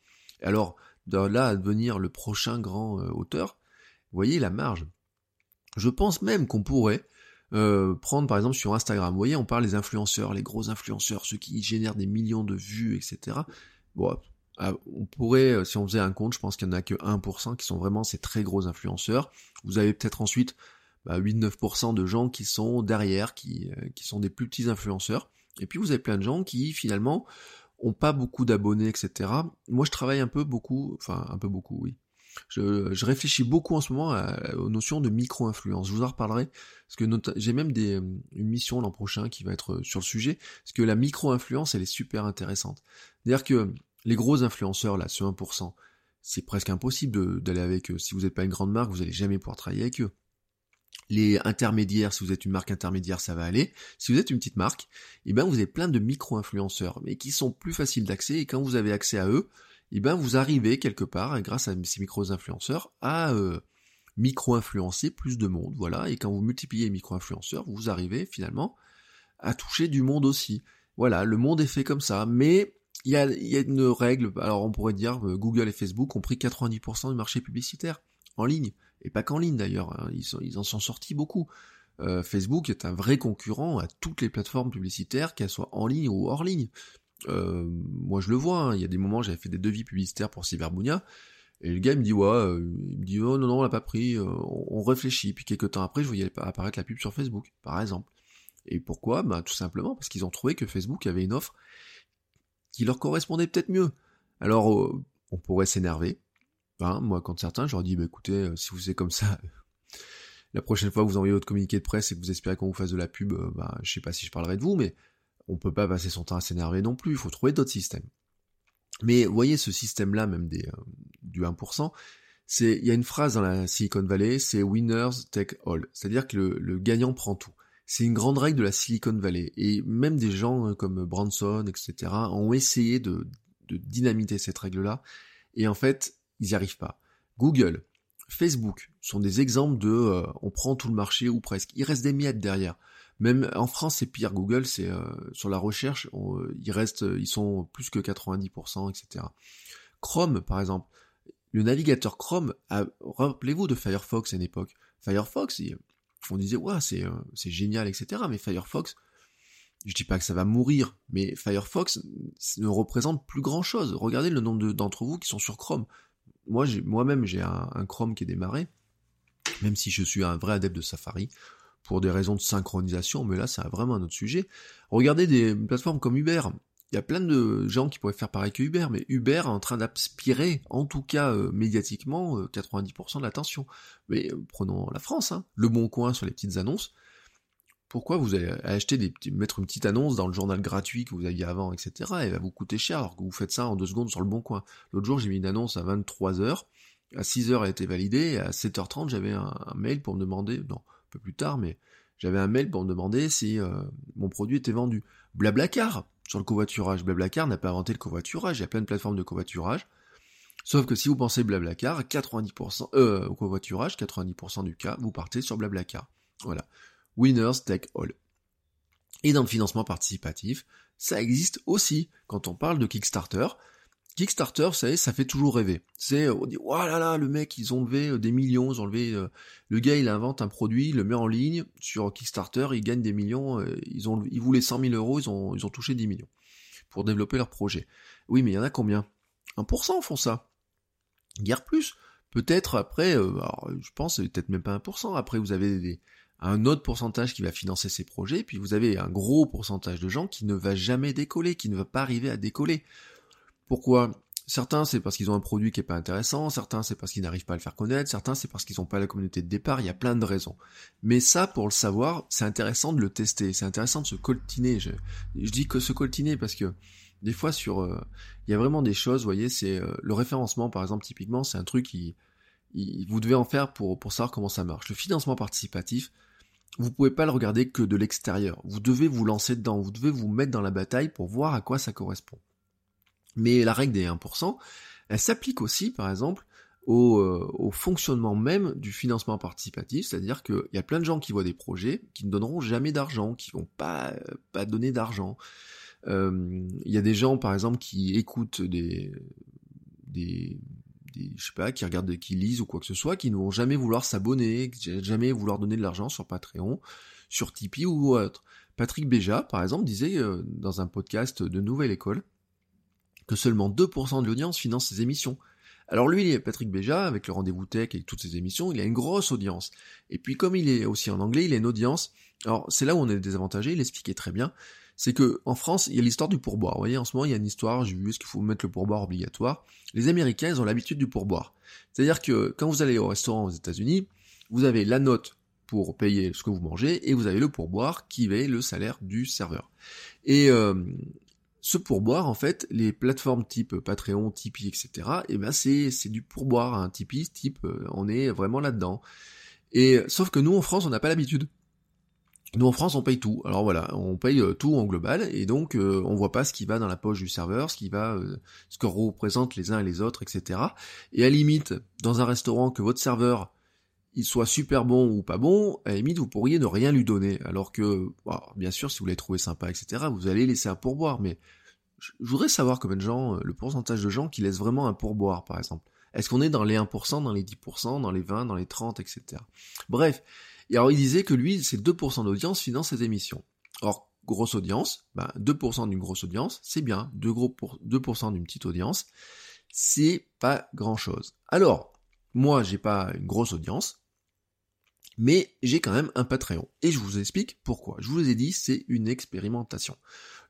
Alors de là à devenir le prochain grand auteur, voyez la marge. Je pense même qu'on pourrait euh, prendre par exemple sur Instagram. Vous voyez, on parle des influenceurs, les gros influenceurs, ceux qui génèrent des millions de vues, etc. Bon, ah, on pourrait, euh, si on faisait un compte, je pense qu'il n'y en a que 1% qui sont vraiment ces très gros influenceurs. Vous avez peut-être ensuite bah, 8-9% de gens qui sont derrière, qui, euh, qui sont des plus petits influenceurs. Et puis vous avez plein de gens qui finalement ont pas beaucoup d'abonnés, etc. Moi je travaille un peu beaucoup, enfin un peu beaucoup, oui, je, réfléchis beaucoup en ce moment aux notions de micro-influence. Je vous en reparlerai, parce que j'ai même des, euh, une mission l'an prochain qui va être euh, sur le sujet, parce que la micro-influence, elle est super intéressante. C'est-à-dire que les gros influenceurs, là, ce 1%, c'est presque impossible d'aller avec eux. Si vous n'êtes pas une grande marque, vous n'allez jamais pouvoir travailler avec eux. Les intermédiaires, si vous êtes une marque intermédiaire, ça va aller. Si vous êtes une petite marque, eh ben vous avez plein de micro-influenceurs, mais qui sont plus faciles d'accès, et quand vous avez accès à eux, eh ben vous arrivez quelque part, grâce à ces micro-influenceurs, à euh, micro-influencer plus de monde, voilà, et quand vous multipliez les micro-influenceurs, vous arrivez finalement à toucher du monde aussi. Voilà, le monde est fait comme ça, mais il y a, une règle, alors on pourrait dire euh, Google et Facebook ont pris 90% du marché publicitaire en ligne, et pas qu'en ligne d'ailleurs, hein, ils, en sont sortis beaucoup. Euh, Facebook est un vrai concurrent à toutes les plateformes publicitaires, qu'elles soient en ligne ou hors ligne. Euh, moi je le vois, hein. il y a des moments j'avais fait des devis publicitaires pour Cyberbounia, et le gars il me dit ouais, euh, il me dit oh non non on l'a pas pris, euh, on, réfléchit, puis quelques temps après je voyais apparaître la pub sur Facebook, par exemple. Et pourquoi? Bah tout simplement parce qu'ils ont trouvé que Facebook avait une offre qui leur correspondait peut-être mieux. Alors on pourrait s'énerver, hein, moi quand certains je leur dis bah écoutez si vous êtes comme ça la prochaine fois que vous envoyez votre communiqué de presse et que vous espérez qu'on vous fasse de la pub, bah je sais pas si je parlerai de vous, mais on peut pas passer son temps à s'énerver non plus, il faut trouver d'autres systèmes. Mais voyez ce système-là, même des, euh, du 1%, c'est, il y a une phrase dans la Silicon Valley, c'est winners take all. C'est-à-dire que le, gagnant prend tout. C'est une grande règle de la Silicon Valley. Et même des gens euh, comme Branson, etc., ont essayé de, de dynamiter cette règle-là. Et en fait, ils n'y arrivent pas. Google, Facebook sont des exemples de euh, on prend tout le marché ou presque. Il reste des miettes derrière. Même en France, c'est pire. Google, c'est euh, sur la recherche, ils restent, ils sont plus que 90%, etc. Chrome, par exemple, le navigateur Chrome, rappelez-vous de Firefox à une époque. Firefox, on disait ouais c'est génial etc. Mais Firefox, je dis pas que ça va mourir, mais Firefox ne représente plus grand chose. Regardez le nombre d'entre vous qui sont sur Chrome. Moi moi-même j'ai un Chrome qui est démarré, même si je suis un vrai adepte de Safari pour des raisons de synchronisation, mais là c'est vraiment un autre sujet. Regardez des plateformes comme Uber. Il y a plein de gens qui pourraient faire pareil que Uber, mais Uber est en train d'aspirer, en tout cas euh, médiatiquement, 90% euh, de l'attention. Mais euh, prenons la France, hein. le bon coin sur les petites annonces. Pourquoi vous allez acheter des petits, mettre une petite annonce dans le journal gratuit que vous aviez avant, etc. Elle va vous coûter cher alors que vous faites ça en deux secondes sur le bon coin. L'autre jour j'ai mis une annonce à 23h, à 6h elle a été validée, et à 7h30 j'avais un, mail pour me demander, un peu plus tard, mais j'avais un mail pour me demander si euh, mon produit était vendu. Blablacar, sur le covoiturage. Blablacar n'a pas inventé le covoiturage, il y a plein de plateformes de covoiturage. Sauf que si vous pensez Blablacar, 90%, euh, au covoiturage, 90% du cas, vous partez sur Blablacar. Voilà. Winners take all. Et dans le financement participatif, ça existe aussi. Quand on parle de Kickstarter, Kickstarter, vous savez, ça fait toujours rêver. C'est, euh, on dit, oh là là, le mec, ils ont levé euh, des millions, ils ont levé, euh, le gars, il invente un produit, il le met en ligne sur Kickstarter, il gagne des millions, ils ont, ils voulaient 100 000 euros, ils ont, ils ont touché 10 millions pour développer leur projet. Oui, mais il y en a combien? 1% font ça. Guère plus. Peut-être après, alors, je pense, peut-être même pas 1%. Après, vous avez des, un autre pourcentage qui va financer ces projets, puis vous avez un gros pourcentage de gens qui ne va jamais décoller, qui ne va pas arriver à décoller. Pourquoi? Certains, c'est parce qu'ils ont un produit qui est pas intéressant, certains, c'est parce qu'ils n'arrivent pas à le faire connaître, certains, c'est parce qu'ils n'ont pas la communauté de départ, il y a plein de raisons. Mais ça, pour le savoir, c'est intéressant de le tester, c'est intéressant de se coltiner. Je, dis que se coltiner parce que des fois, sur, euh, il y a vraiment des choses, vous voyez, c'est euh, le référencement, par exemple, typiquement, c'est un truc qui, vous devez en faire pour, pour savoir comment ça marche. Le financement participatif, vous pouvez pas le regarder que de l'extérieur. Vous devez vous lancer dedans, vous devez vous mettre dans la bataille pour voir à quoi ça correspond. Mais la règle des 1%, elle s'applique aussi, par exemple, au, euh, au, fonctionnement même du financement participatif, c'est-à-dire qu'il y a plein de gens qui voient des projets qui ne donneront jamais d'argent, qui vont pas, pas donner d'argent. Euh, il y a des gens, par exemple, qui écoutent des, des, des, je sais pas, qui regardent, qui lisent ou quoi que ce soit, qui ne vont jamais vouloir s'abonner, jamais vouloir donner de l'argent sur Patreon, sur Tipeee ou autre. Patrick Béja, par exemple, disait euh, dans un podcast de Nouvelle École, que seulement 2% de l'audience finance ses émissions. Alors lui, Patrick Béja, avec le rendez-vous tech et toutes ses émissions, il a une grosse audience. Et puis comme il est aussi en anglais, il a une audience. Alors c'est là où on est désavantagé, il expliquait très bien. C'est que en France, il y a l'histoire du pourboire. Vous voyez, en ce moment, il y a une histoire, j'ai vu, est-ce qu'il faut mettre le pourboire obligatoire? Les Américains, ils ont l'habitude du pourboire. C'est-à-dire que quand vous allez au restaurant aux États-Unis, vous avez la note pour payer ce que vous mangez et vous avez le pourboire qui est le salaire du serveur. Et euh, ce pourboire, en fait, les plateformes type Patreon, Tipeee, etc., et eh ben c'est, c'est du pourboire, hein. Tipeee type, euh, on est vraiment là-dedans. Et sauf que nous en France, on n'a pas l'habitude. Nous en France, on paye tout. Alors voilà, on paye euh, tout en global, et donc euh, on voit pas ce qui va dans la poche du serveur, ce qui va, ce que représentent les uns et les autres, etc. Et à limite, dans un restaurant que votre serveur il soit super bon ou pas bon, à la limite, vous pourriez ne rien lui donner. Alors que, bah, bien sûr, si vous l'avez trouvé sympa, etc., vous allez laisser un pourboire. Mais je voudrais savoir combien de gens, euh, le pourcentage de gens qui laissent vraiment un pourboire, par exemple. Est-ce qu'on est dans les 1%, dans les 10%, dans les 20%, dans les 30, etc. Bref. Et alors, il disait que lui, c'est 2% d'audience finance ses émissions. Or, grosse audience, ben, 2% d'une grosse audience, c'est bien. 2%, gros pour, 2 d'une petite audience, c'est pas grand chose. Alors, moi, j'ai pas une grosse audience, mais j'ai quand même un Patreon. Et je vous explique pourquoi. Je vous ai dit, c'est une expérimentation.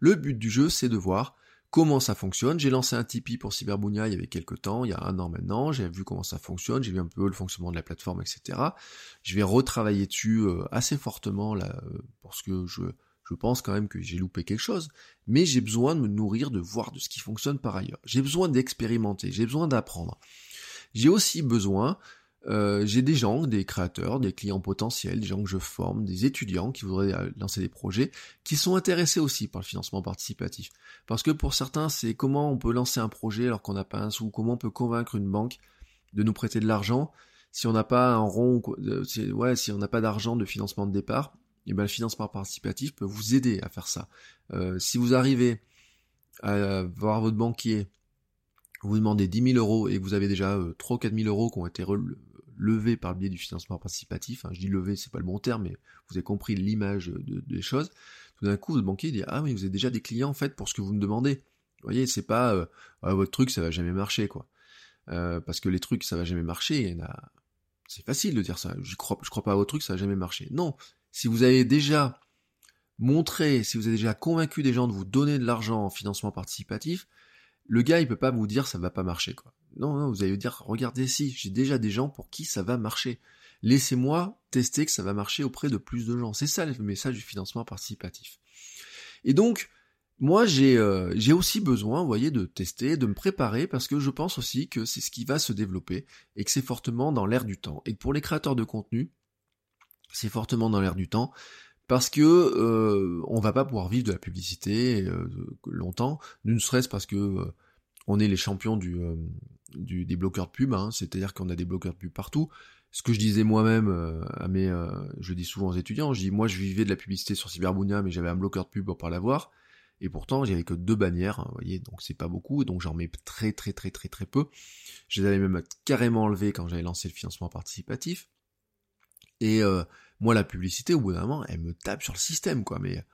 Le but du jeu, c'est de voir comment ça fonctionne. J'ai lancé un Tipeee pour Cyberbounia il y avait quelques temps, il y a un an maintenant, j'ai vu comment ça fonctionne, j'ai vu un peu le fonctionnement de la plateforme, etc. Je vais retravailler dessus euh, assez fortement là, euh, parce que je, je pense quand même que j'ai loupé quelque chose, mais j'ai besoin de me nourrir, de voir de ce qui fonctionne par ailleurs. J'ai besoin d'expérimenter, j'ai besoin d'apprendre. J'ai aussi besoin euh, j'ai des gens, des créateurs, des clients potentiels, des gens que je forme, des étudiants qui voudraient euh, lancer des projets, qui sont intéressés aussi par le financement participatif. Parce que pour certains, c'est comment on peut lancer un projet alors qu'on n'a pas un sou, comment on peut convaincre une banque de nous prêter de l'argent si on n'a pas un rond, euh, ouais, si on n'a pas d'argent de financement de départ, et eh ben le financement participatif peut vous aider à faire ça. si vous arrivez à voir votre banquier, vous demandez 10 000 euros et que vous avez déjà 3 ou 4 000 euros qui ont été lever par le biais du financement participatif, hein, je dis lever, c'est pas le bon terme, mais vous avez compris l'image des choses, tout d'un coup, votre banquier dit Ah oui, vous avez déjà des clients en fait pour ce que vous me demandez. Vous voyez, c'est pas euh, ah, votre truc, ça va jamais marcher, quoi. Euh, parce que les trucs, ça va jamais marcher, c'est facile de dire ça. Je crois, je crois pas à votre truc, ça va jamais marcher. Non. Si vous avez déjà montré, si vous avez déjà convaincu des gens de vous donner de l'argent en financement participatif, le gars, il peut pas vous dire ça va pas marcher, quoi. Non, non, vous allez dire, regardez si, j'ai déjà des gens pour qui ça va marcher. Laissez-moi tester que ça va marcher auprès de plus de gens. C'est ça le message du financement participatif. Et donc, moi, j'ai euh, aussi besoin, vous voyez, de tester, de me préparer, parce que je pense aussi que c'est ce qui va se développer et que c'est fortement dans l'air du temps. Et pour les créateurs de contenu, c'est fortement dans l'air du temps, parce que euh, on va pas pouvoir vivre de la publicité euh, longtemps, ne serait-ce parce que euh, on est les champions du, du des bloqueurs de pub, hein, c'est-à-dire qu'on a des bloqueurs de pub partout. Ce que je disais moi-même à mes, je dis souvent aux étudiants, je dis moi je vivais de la publicité sur Cyberbounia, mais j'avais un bloqueur de pub pour pas l'avoir. Et pourtant, j'avais que deux bannières, hein, vous voyez, donc c'est pas beaucoup, donc j'en mets très très très très très peu. Je les avais même carrément enlevées quand j'avais lancé le financement participatif. Et euh, moi, la publicité, au bout d'un moment, elle me tape sur le système, quoi. Mais,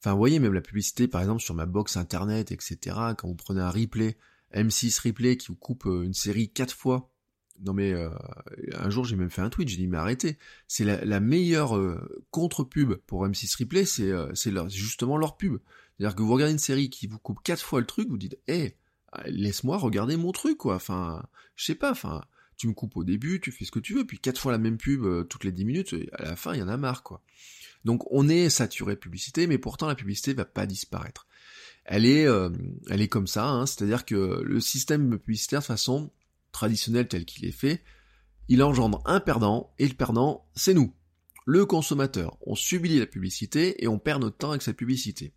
enfin, vous voyez, même la publicité, par exemple, sur ma box internet, etc., quand vous prenez un replay, M6 replay, qui vous coupe euh, une série quatre fois, non mais euh, un jour j'ai même fait un tweet, j'ai dit mais arrêtez, c'est la, meilleure contre-pub pour M6 Replay, c'est justement leur pub. C'est-à-dire que vous regardez une série qui vous coupe quatre fois le truc, vous dites, hé, eh, laisse-moi regarder mon truc, quoi. Enfin, je sais pas, enfin, tu me coupes au début, tu fais ce que tu veux, puis quatre fois la même pub euh, toutes les dix minutes, à la fin, il y en a marre, quoi. Donc, on est saturé de publicité, mais pourtant, la publicité va pas disparaître. Elle est, euh, elle est comme ça, hein, c'est-à-dire que le système publicitaire, de façon traditionnelle tel qu'il est fait, il engendre un perdant, et le perdant, c'est nous. Le consommateur, on subit la publicité et on perd notre temps avec cette publicité.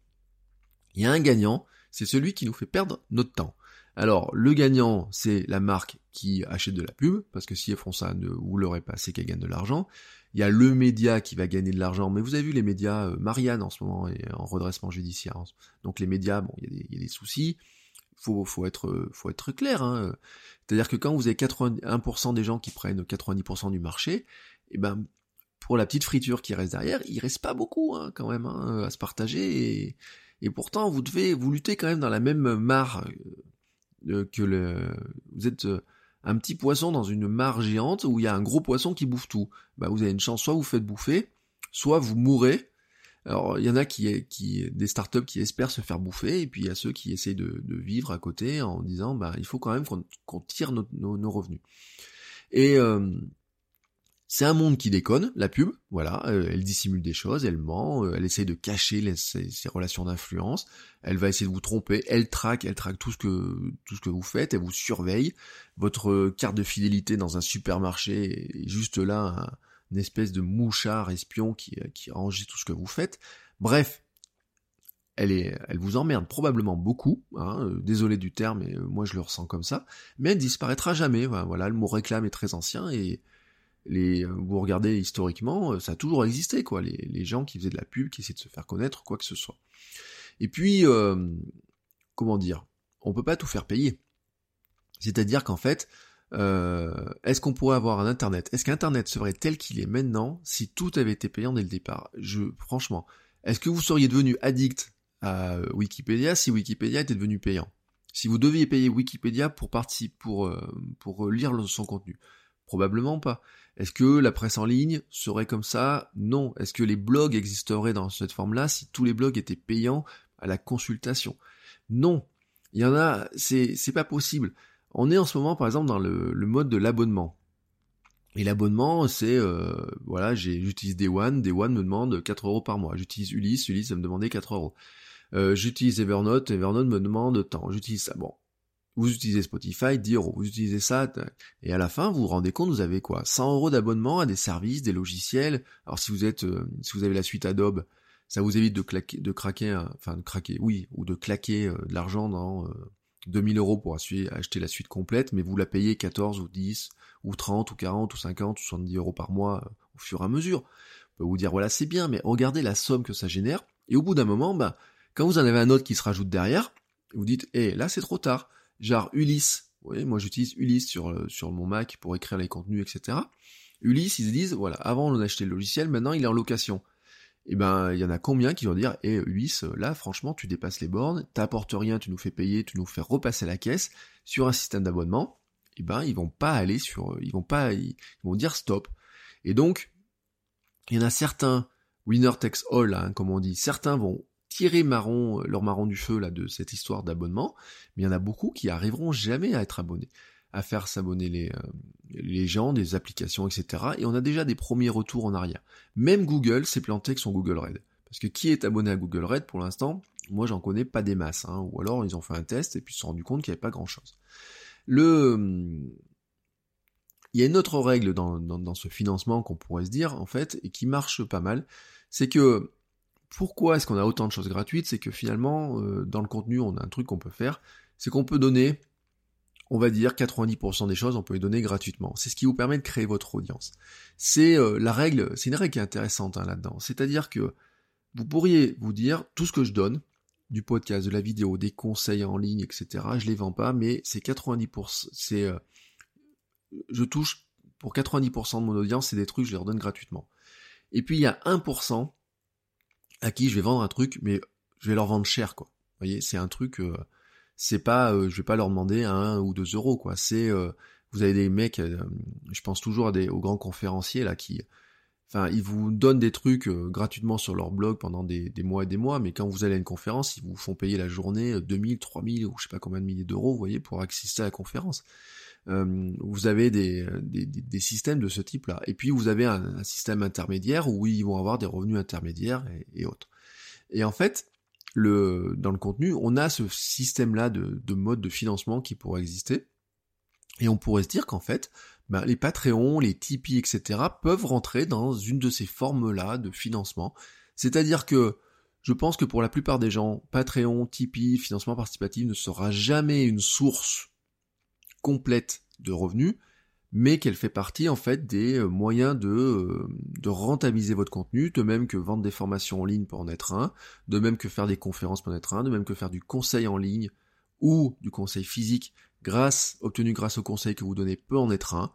Il y a un gagnant, c'est celui qui nous fait perdre notre temps. Alors, le gagnant, c'est la marque qui achète de la pub, parce que si elles font ça, ne, vous l'aurez pas, c'est qu'elle gagne de l'argent. Il y a le média qui va gagner de l'argent, mais vous avez vu les médias, euh, Marianne en ce moment est en redressement judiciaire. Donc les médias, bon, il y, a des soucis. Faut, faut être, faut être clair. Hein. C'est-à-dire que quand vous avez 81% des gens qui prennent 90% du marché, et eh ben pour la petite friture qui reste derrière, il reste pas beaucoup hein, quand même hein, à se partager. Et, pourtant vous devez vous lutter quand même dans la même mare euh, euh, que le vous êtes euh, un petit poisson dans une mare géante où il y a un gros poisson qui bouffe tout. Bah vous avez une chance soit vous faites bouffer, soit vous mourrez. Alors il y en a qui des startups qui espèrent se faire bouffer et puis il y a ceux qui essayent de, vivre à côté en disant bah il faut quand même qu'on tire nos, nos, revenus. Et c'est un monde qui déconne, la pub, voilà, euh, elle dissimule des choses, elle ment, euh, elle essaye de cacher ses, relations d'influence, elle va essayer de vous tromper, elle traque, elle traque tout ce que tout ce que vous faites, elle vous surveille, votre carte de fidélité dans un supermarché est juste là, une espèce de mouchard espion qui, qui enregistre tout ce que vous faites. Bref, elle, est, elle vous emmerde probablement beaucoup, hein, euh, désolé du terme, mais moi je le ressens comme ça, mais elle disparaîtra jamais, voilà, le mot réclame est très ancien et euh, vous regardez historiquement, euh, ça a toujours existé, quoi, les, gens qui faisaient de la pub, qui essayaient de se faire connaître, quoi que ce soit. Et puis, euh, comment dire, on peut pas tout faire payer. C'est-à-dire qu'en fait, est-ce qu'on pourrait avoir un Internet? Est-ce qu'Internet serait tel qu'il est maintenant si tout avait été payant dès le départ? Je, franchement, est-ce que vous seriez devenu addict à Wikipédia si Wikipédia était devenu payant? Si vous deviez payer Wikipédia pour partie, pour lire son contenu, Probablement pas. Est-ce que la presse en ligne serait comme ça? Non. Est-ce que les blogs existeraient dans cette forme-là si tous les blogs étaient payants à la consultation? Non. Il y en a, c'est, c'est pas possible. On est en ce moment, par exemple, dans le, mode de l'abonnement. Et l'abonnement, c'est, euh, voilà, j'utilise Day One, One me demande 4 euros par mois. J'utilise Ulysse, Ulysse va me demander 4 euros. Euh, j'utilise Evernote, Evernote me demande tant. J'utilise ça. Bon, vous utilisez Spotify, 10 euros, vous utilisez ça, et à la fin, vous vous rendez compte, vous avez quoi? 100 euros d'abonnement à des services, des logiciels. Alors si vous êtes, euh, si vous avez la suite Adobe, ça vous évite de, claquer, de craquer, enfin de craquer, oui, ou de claquer euh, de l'argent dans 2000 euh, euros pour acheter la suite complète, mais vous la payez 14 ou 10 ou 30 ou 40 ou 50 ou 70 euros par mois au fur et à mesure. On peut vous dire voilà c'est bien, mais regardez la somme que ça génère. Et au bout d'un moment, bah, quand vous en avez un autre qui se rajoute derrière, vous dites, eh là c'est trop tard genre Ulysse, Vous voyez, moi j'utilise Ulysse sur, sur mon Mac pour écrire les contenus, etc. Ulysse, ils se disent, voilà, avant on achetait le logiciel, maintenant il est en location. Et eh ben, il y en a combien qui vont dire, eh Ulysse, là franchement tu dépasses les bornes, t'apportes rien, tu nous fais payer, tu nous fais repasser la caisse sur un système d'abonnement. Et eh ben, ils vont pas aller sur, ils vont pas, ils vont dire stop. Et donc, il y en a certains, winner takes all, hein, comme on dit, certains vont tirer marron, leur marron du feu là de cette histoire d'abonnement, mais il y en a beaucoup qui arriveront jamais à être abonnés à faire s'abonner les, euh, les gens, des applications, etc. Et on a déjà des premiers retours en arrière. Même Google s'est planté avec son Google Red. Parce que qui est abonné à Google Red pour l'instant Moi j'en connais pas des masses. Hein. Ou alors ils ont fait un test et puis se sont rendus compte qu'il n'y avait pas grand-chose. Le... Il y a une autre règle dans, dans, dans ce financement qu'on pourrait se dire, en fait, et qui marche pas mal, c'est que pourquoi est-ce qu'on a autant de choses gratuites C'est que finalement, euh, dans le contenu, on a un truc qu'on peut faire, c'est qu'on peut donner on va dire 90% des choses, on peut les donner gratuitement. C'est ce qui vous permet de créer votre audience. C'est euh, la règle, c'est une règle qui est intéressante hein, là-dedans. C'est-à-dire que vous pourriez vous dire tout ce que je donne, du podcast, de la vidéo, des conseils en ligne, etc. Je les vends pas, mais c'est 90%, c'est, euh, je touche pour 90% de mon audience, c'est des trucs, je les redonne gratuitement. Et puis il y a 1% à qui je vais vendre un truc, mais je vais leur vendre cher, quoi. Vous voyez, c'est un truc, euh, c'est pas, euh, je vais pas leur demander un ou deux euros, quoi. C'est, euh, vous avez des mecs, euh, je pense toujours à des, aux grands conférenciers là qui, enfin, ils vous donnent des trucs gratuitement sur leur blog pendant des, mois et des mois, mais quand vous allez à une conférence, ils vous font payer la journée 2000, 3000 ou je sais pas combien de milliers d'euros, vous voyez, pour assister à la conférence. Vous avez des, des, systèmes de ce type-là. Et puis vous avez un, système intermédiaire où ils vont avoir des revenus intermédiaires et autres. Et en fait, le, dans le contenu, on a ce système-là de, de mode de financement qui pourrait exister. Et on pourrait se dire qu'en fait, ben, les Patreons, les Tipeee, etc. peuvent rentrer dans une de ces formes-là de financement. C'est-à-dire que je pense que pour la plupart des gens, Patreon, Tipeee, financement participatif ne sera jamais une source complète de revenus, mais qu'elle fait partie en fait des euh, moyens de, euh, de rentabiliser votre contenu, de même que vendre des formations en ligne pour en être un, de même que faire des conférences pour en être un, de même que faire du conseil en ligne ou du conseil physique grâce obtenu grâce au conseil que vous donnez peut en être un,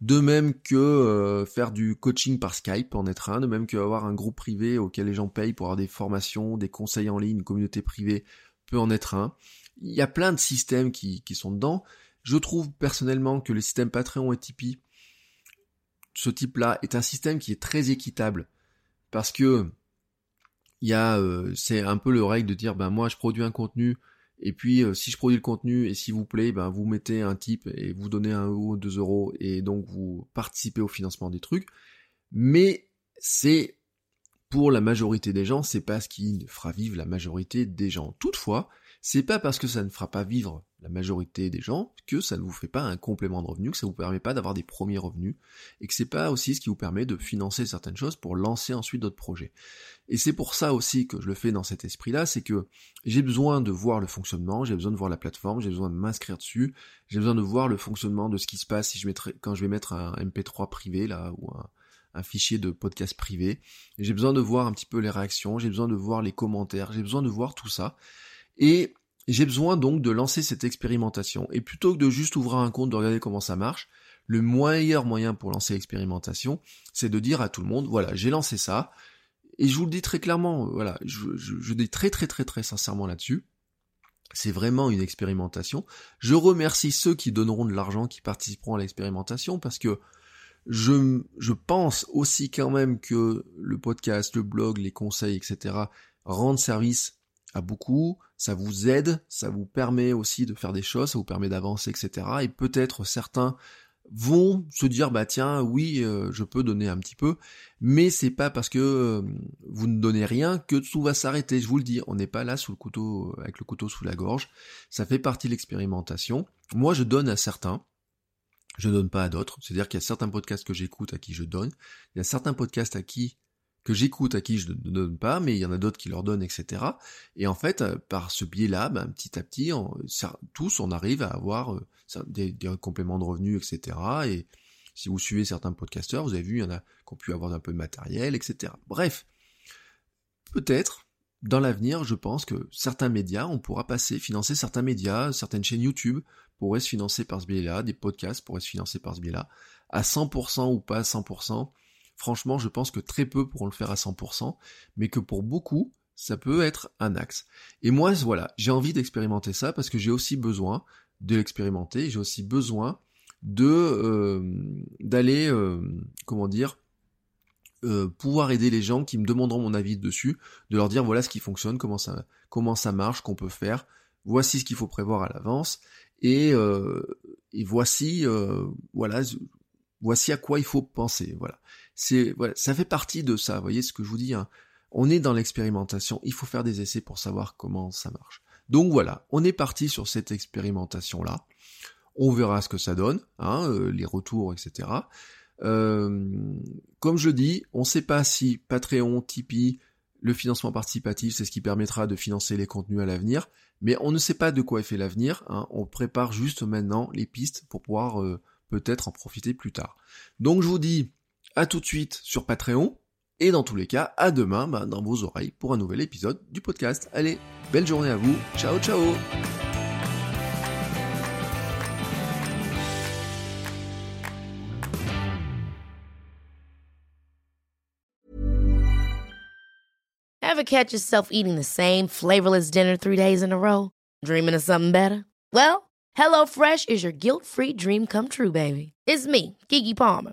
de même que euh, faire du coaching par Skype peut en être un, de même que avoir un groupe privé auquel les gens payent pour avoir des formations, des conseils en ligne, une communauté privée peut en être un. Il y a plein de systèmes qui, qui sont dedans. Je trouve personnellement que le système Patreon et Tipeee, ce type-là, est un système qui est très équitable. Parce que il euh, c'est un peu le règle de dire, ben moi je produis un contenu, et puis euh, si je produis le contenu et s'il vous plaît, ben vous mettez un type et vous donnez un euro, deux euros, et donc vous participez au financement des trucs. Mais c'est pour la majorité des gens, c'est pas ce qui fera vivre la majorité des gens. Toutefois, c'est pas parce que ça ne fera pas vivre la majorité des gens que ça ne vous fait pas un complément de revenu, que ça vous permet pas d'avoir des premiers revenus, et que c'est pas aussi ce qui vous permet de financer certaines choses pour lancer ensuite d'autres projets. Et c'est pour ça aussi que je le fais dans cet esprit-là, c'est que j'ai besoin de voir le fonctionnement, j'ai besoin de voir la plateforme, j'ai besoin de m'inscrire dessus, j'ai besoin de voir le fonctionnement de ce qui se passe si je mettrai, quand je vais mettre un MP3 privé là, ou un, un fichier de podcast privé. J'ai besoin de voir un petit peu les réactions, j'ai besoin de voir les commentaires, j'ai besoin de voir tout ça. Et j'ai besoin donc de lancer cette expérimentation. Et plutôt que de juste ouvrir un compte, de regarder comment ça marche, le meilleur moyen pour lancer l'expérimentation, c'est de dire à tout le monde, voilà, j'ai lancé ça, et je vous le dis très clairement, voilà, je, je dis très très très très sincèrement là-dessus. C'est vraiment une expérimentation. Je remercie ceux qui donneront de l'argent, qui participeront à l'expérimentation, parce que je, je pense aussi quand même que le podcast, le blog, les conseils, etc. rendent service à beaucoup, ça vous aide, ça vous permet aussi de faire des choses, ça vous permet d'avancer, etc. Et peut-être certains vont se dire bah tiens oui euh, je peux donner un petit peu mais c'est pas parce que euh, vous ne donnez rien que tout va s'arrêter. Je vous le dis on n'est pas là sous le couteau avec le couteau sous la gorge. Ça fait partie de l'expérimentation. Moi je donne à certains. Je donne pas à d'autres. C'est à dire qu'il y a certains podcasts que j'écoute à qui je donne. Il y a certains podcasts à qui que j'écoute, à qui je ne donne pas, mais il y en a d'autres qui leur donnent, etc. Et en fait, euh, par ce biais-là, ben, petit à petit, tous, on arrive à avoir euh, des, compléments de revenus, etc. Et si vous suivez certains podcasteurs, vous avez vu, il y en a qui ont pu avoir un peu de matériel, etc. Bref, peut-être, dans l'avenir, je pense que certains médias, on pourra passer, financer certains médias, certaines chaînes YouTube pourraient se financer par ce biais-là, des podcasts pourraient se financer par ce biais-là, à 100% ou pas à 100%. Franchement, je pense que très peu pourront le faire à 100%, mais que pour beaucoup, ça peut être un axe. Et moi, voilà, j'ai envie d'expérimenter ça parce que j'ai aussi besoin de l'expérimenter, j'ai aussi besoin de euh, d'aller, euh, comment dire, euh, pouvoir aider les gens qui me demanderont mon avis dessus, de leur dire voilà ce qui fonctionne, comment ça, comment ça marche, qu'on peut faire, voici ce qu'il faut prévoir à l'avance, et, et voici, voilà, voici à quoi il faut penser, voilà. Ça fait partie de ça, voyez ce que je vous dis, hein. On est dans l'expérimentation, il faut faire des essais pour savoir comment ça marche. Donc voilà, on est parti sur cette expérimentation-là. On verra ce que ça donne, hein, euh, les retours, etc. Euh, comme je dis, on ne sait pas si Patreon, Tipeee, le financement participatif, c'est ce qui permettra de financer les contenus à l'avenir, mais on ne sait pas de quoi est fait l'avenir. Hein. on prépare juste maintenant les pistes pour pouvoir euh, peut-être en profiter plus tard. Donc je vous dis à tout de suite sur Patreon. Et dans tous les cas, à demain bah, dans vos oreilles pour un nouvel épisode du podcast. Allez, belle journée à vous. Ciao, ciao Ever catch yourself eating the same flavorless dinner three days in a row? Dreaming of something better? Well, HelloFresh is your guilt-free dream come true, baby. It's me, Kiki Palmer.